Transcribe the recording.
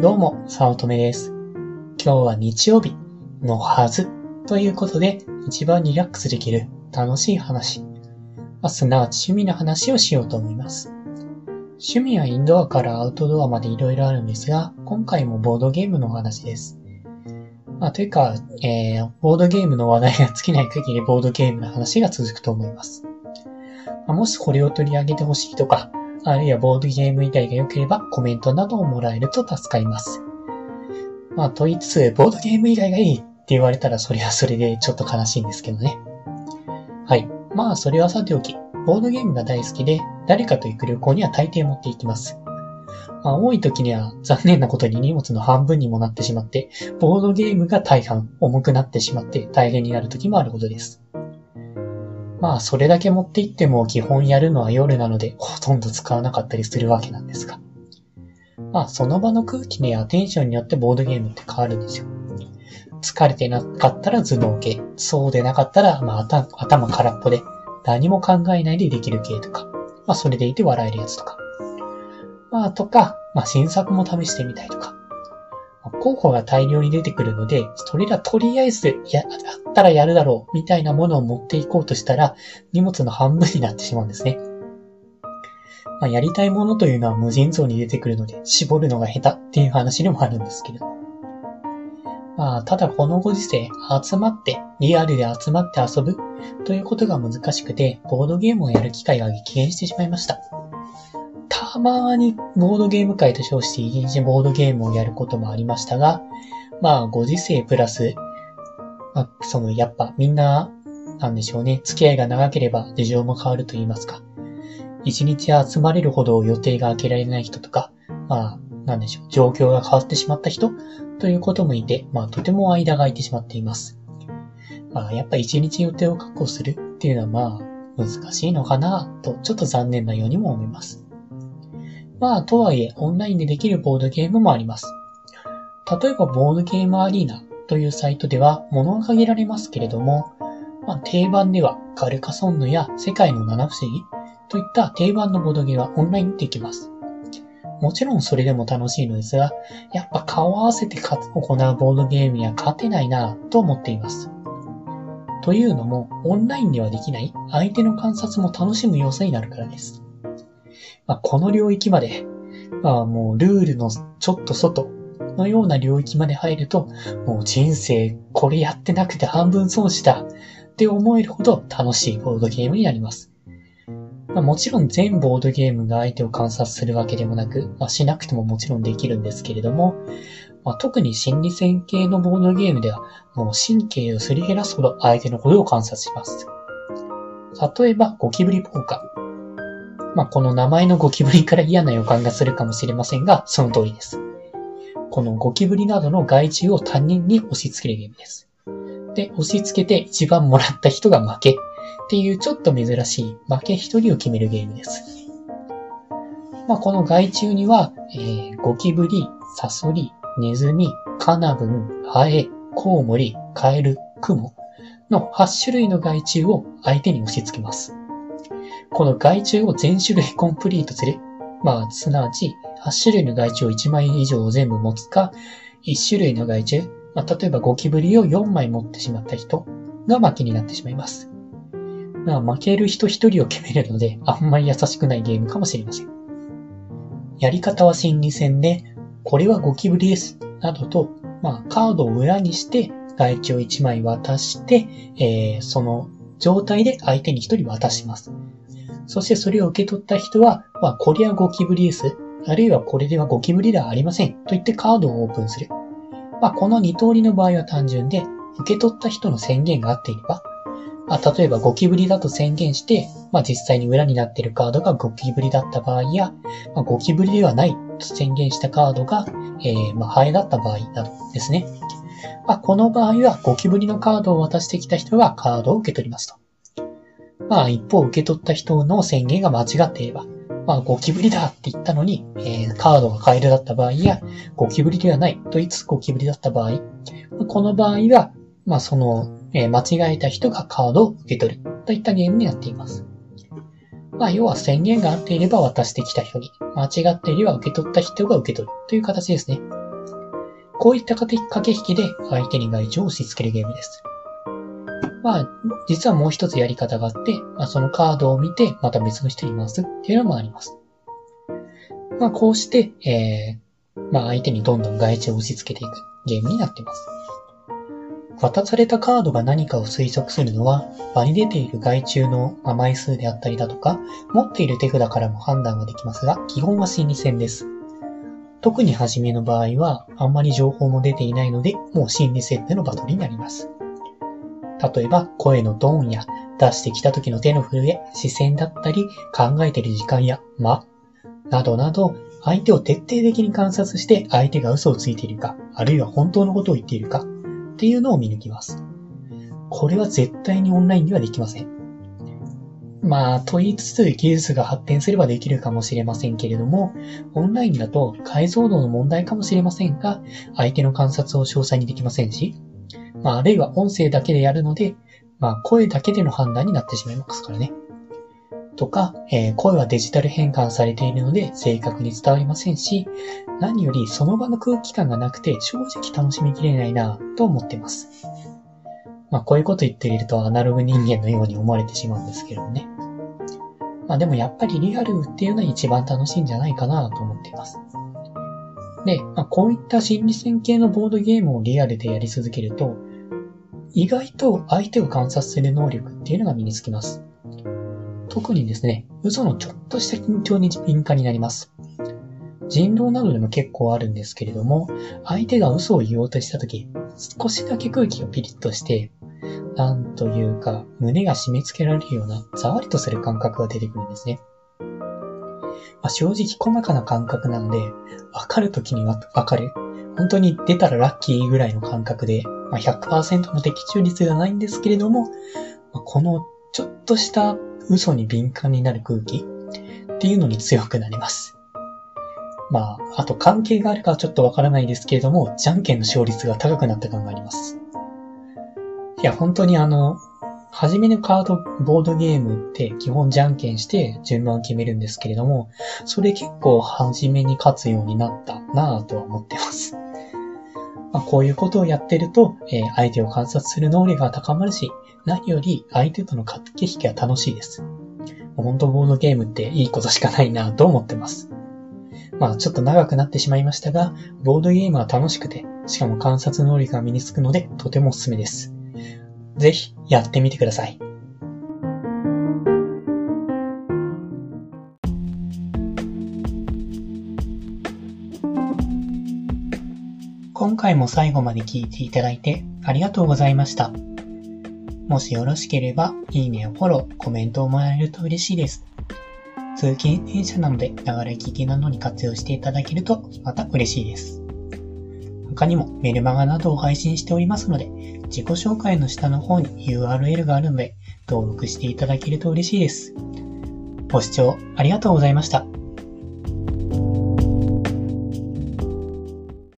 どうも、さおとめです。今日は日曜日のはずということで、一番リラックスできる楽しい話、まあ、すなわち趣味の話をしようと思います。趣味はインドアからアウトドアまで色々あるんですが、今回もボードゲームのお話です。まあ、というか、えー、ボードゲームの話題が尽きない限りボードゲームの話が続くと思います。まあ、もしこれを取り上げてほしいとか、あるいはボードゲーム以外が良ければコメントなどをもらえると助かります。まあ、と言いつつ、ボードゲーム以外がいいって言われたらそれはそれでちょっと悲しいんですけどね。はい。まあ、それはさておき、ボードゲームが大好きで、誰かと行く旅行には大抵持っていきます。まあ、多い時には残念なことに荷物の半分にもなってしまって、ボードゲームが大半重くなってしまって大変になる時もあることです。まあ、それだけ持って行っても基本やるのは夜なので、ほとんど使わなかったりするわけなんですが。まあ、その場の空気ねやテンションによってボードゲームって変わるんですよ。疲れてなかったら頭脳系。そうでなかったら、まあ、頭空っぽで、何も考えないでできる系とか。まあ、それでいて笑えるやつとか。まあ、とか、まあ、新作も試してみたいとか。候補が大量に出てくるので、それらとりあえず、や、だったらやるだろう、みたいなものを持っていこうとしたら、荷物の半分になってしまうんですね。まあ、やりたいものというのは無尽蔵に出てくるので、絞るのが下手っていう話でもあるんですけれども。まあ、ただこのご時世、集まって、リアルで集まって遊ぶということが難しくて、ボードゲームをやる機会が激減してしまいました。たまにボードゲーム会と称して一日ボードゲームをやることもありましたが、まあ、ご時世プラス、まあ、その、やっぱみんな、なんでしょうね、付き合いが長ければ事情も変わると言いますか。一日集まれるほど予定が開けられない人とか、まあ、なんでしょう、状況が変わってしまった人ということもいて、まあ、とても間が空いてしまっています。まあ、やっぱ一日予定を確保するっていうのはまあ、難しいのかなと、ちょっと残念なようにも思います。まあ、とはいえ、オンラインでできるボードゲームもあります。例えば、ボードゲームアリーナというサイトでは、物が限られますけれども、まあ、定番では、カルカソンヌや世界の七不思議といった定番のボードゲームはオンラインできます。もちろんそれでも楽しいのですが、やっぱ顔合わせて行うボードゲームには勝てないなぁと思っています。というのも、オンラインではできない相手の観察も楽しむ要素になるからです。まあ、この領域まで、まあもうルールのちょっと外のような領域まで入ると、もう人生これやってなくて半分損したって思えるほど楽しいボードゲームになります。まあ、もちろん全ボードゲームが相手を観察するわけでもなく、まあ、しなくてももちろんできるんですけれども、まあ、特に心理戦系のボードゲームでは、もう神経をすり減らすほど相手のことを観察します。例えば、ゴキブリポーカー。まあ、この名前のゴキブリから嫌な予感がするかもしれませんが、その通りです。このゴキブリなどの害虫を他人に押し付けるゲームです。で、押し付けて一番もらった人が負けっていうちょっと珍しい負け一人を決めるゲームです。まあ、この害虫には、えー、ゴキブリ、サソリ、ネズミ、カナブン、ハエ、コウモリ、カエル、クモの8種類の害虫を相手に押し付けます。この害虫を全種類コンプリートする。まあ、すなわち、8種類の害虫を1枚以上全部持つか、1種類の害虫、まあ、例えばゴキブリを4枚持ってしまった人が負けになってしまいます。まあ、負ける人1人を決めるので、あんまり優しくないゲームかもしれません。やり方は心理戦で、これはゴキブリです。などと、まあ、カードを裏にして、害虫を1枚渡して、えー、その状態で相手に1人渡します。そしてそれを受け取った人は、まあ、これはゴキブリです。あるいはこれではゴキブリではありません。と言ってカードをオープンする。まあ、この2通りの場合は単純で、受け取った人の宣言があっていれば、まあ、例えばゴキブリだと宣言して、まあ、実際に裏になっているカードがゴキブリだった場合や、まあ、ゴキブリではないと宣言したカードが、えー、まあ、ハエだった場合などですね。まあ、この場合はゴキブリのカードを渡してきた人がカードを受け取りますと。まあ一方受け取った人の宣言が間違っていれば、まあゴキブリだって言ったのに、えー、カードがカエルだった場合や、ゴキブリではないといつゴキブリだった場合、この場合は、まあその、えー、間違えた人がカードを受け取るといったゲームになっています。まあ要は宣言があっていれば渡してきた人に、間違っていれば受け取った人が受け取るという形ですね。こういった駆け引きで相手に害虫を押し付けるゲームです。まあ、実はもう一つやり方があって、まあ、そのカードを見て、また別の人に回すっていうのもあります。まあ、こうして、えー、まあ、相手にどんどん害虫を押し付けていくゲームになっています。渡されたカードが何かを推測するのは、場に出ている害虫の枚数であったりだとか、持っている手札からも判断ができますが、基本は心理戦です。特に初めの場合は、あんまり情報も出ていないので、もう心理戦でのバトルになります。例えば、声のトーンや、出してきた時の手の震え、視線だったり、考えている時間や間、などなど、相手を徹底的に観察して相手が嘘をついているか、あるいは本当のことを言っているか、っていうのを見抜きます。これは絶対にオンラインではできません。まあ、と言いつつ技術が発展すればできるかもしれませんけれども、オンラインだと解像度の問題かもしれませんが、相手の観察を詳細にできませんし、まあ、あるいは音声だけでやるので、まあ、声だけでの判断になってしまいますからね。とか、えー、声はデジタル変換されているので正確に伝わりませんし、何よりその場の空気感がなくて正直楽しみきれないなと思っています。まあこういうこと言っているとアナログ人間のように思われてしまうんですけどもね。まあでもやっぱりリアルっていうのは一番楽しいんじゃないかなと思っています。で、まあ、こういった心理戦系のボードゲームをリアルでやり続けると、意外と相手を観察する能力っていうのが身につきます。特にですね、嘘のちょっとした緊張に敏感になります。人狼などでも結構あるんですけれども、相手が嘘を言おうとしたとき、少しだけ空気がピリッとして、なんというか、胸が締め付けられるような、ざわりとする感覚が出てくるんですね。まあ、正直細かな感覚なので、わかるときにはわかる。本当に出たらラッキーぐらいの感覚で、まあ、100%の的中率ではないんですけれども、まあ、このちょっとした嘘に敏感になる空気っていうのに強くなります。まあ、あと関係があるかはちょっとわからないですけれども、じゃんけんの勝率が高くなった感があります。いや、本当にあの、初めのカード、ボードゲームって基本じゃんけんして順番を決めるんですけれども、それ結構初めに勝つようになったなぁとは思ってます。まあ、こういうことをやってると、えー、相手を観察する能力が高まるし、何より相手との駆け引きが楽しいです。本当ボードゲームっていいことしかないなと思ってます。まあちょっと長くなってしまいましたが、ボードゲームは楽しくて、しかも観察能力が身につくのでとてもおすすめです。ぜひやってみてください。今回も最後まで聞いていただいてありがとうございました。もしよろしければ、いいねやフォロー、コメントをもらえると嬉しいです。通勤電車なので、流れ聞きなどに活用していただけると、また嬉しいです。他にもメルマガなどを配信しておりますので、自己紹介の下の方に URL があるので、登録していただけると嬉しいです。ご視聴ありがとうございました。